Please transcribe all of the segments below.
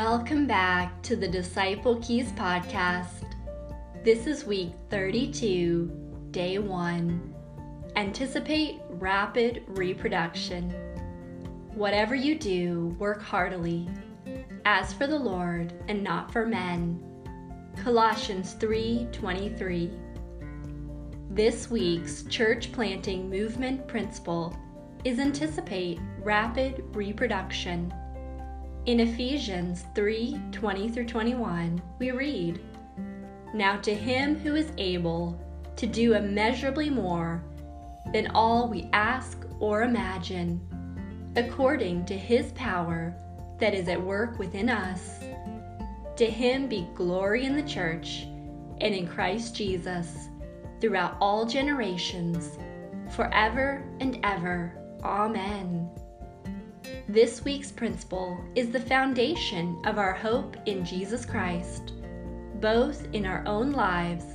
Welcome back to the Disciple Keys podcast. This is week 32, day 1. Anticipate rapid reproduction. Whatever you do, work heartily, as for the Lord and not for men. Colossians 3:23. This week's church planting movement principle is anticipate rapid reproduction. In Ephesians 3 20 through 21, we read, Now to him who is able to do immeasurably more than all we ask or imagine, according to his power that is at work within us. To him be glory in the church and in Christ Jesus throughout all generations, forever and ever. Amen. This week's principle is the foundation of our hope in Jesus Christ, both in our own lives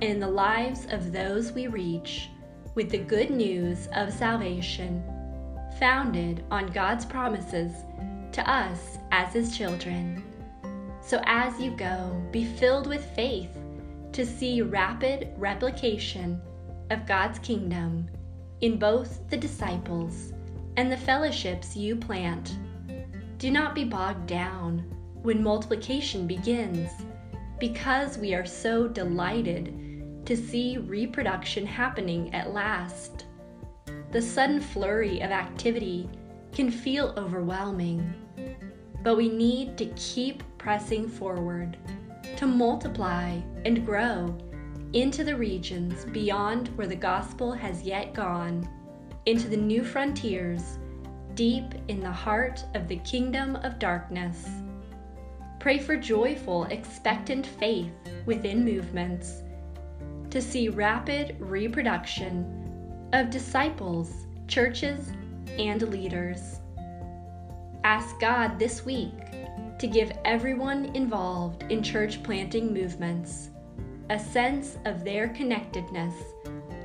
and in the lives of those we reach with the good news of salvation, founded on God's promises to us as His children. So as you go, be filled with faith to see rapid replication of God's kingdom in both the disciples and the fellowships you plant. Do not be bogged down when multiplication begins, because we are so delighted to see reproduction happening at last. The sudden flurry of activity can feel overwhelming, but we need to keep pressing forward to multiply and grow into the regions beyond where the gospel has yet gone into the new frontiers, deep in the heart of the kingdom of darkness. Pray for joyful, expectant faith within movements to see rapid reproduction of disciples, churches, and leaders. Ask God this week to give everyone involved in church planting movements a sense of their connectedness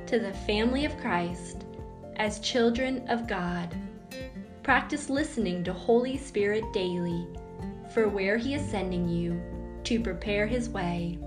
to the family of Christ as children of God. Practice listening to Holy Spirit daily for where He is sending you to prepare His way.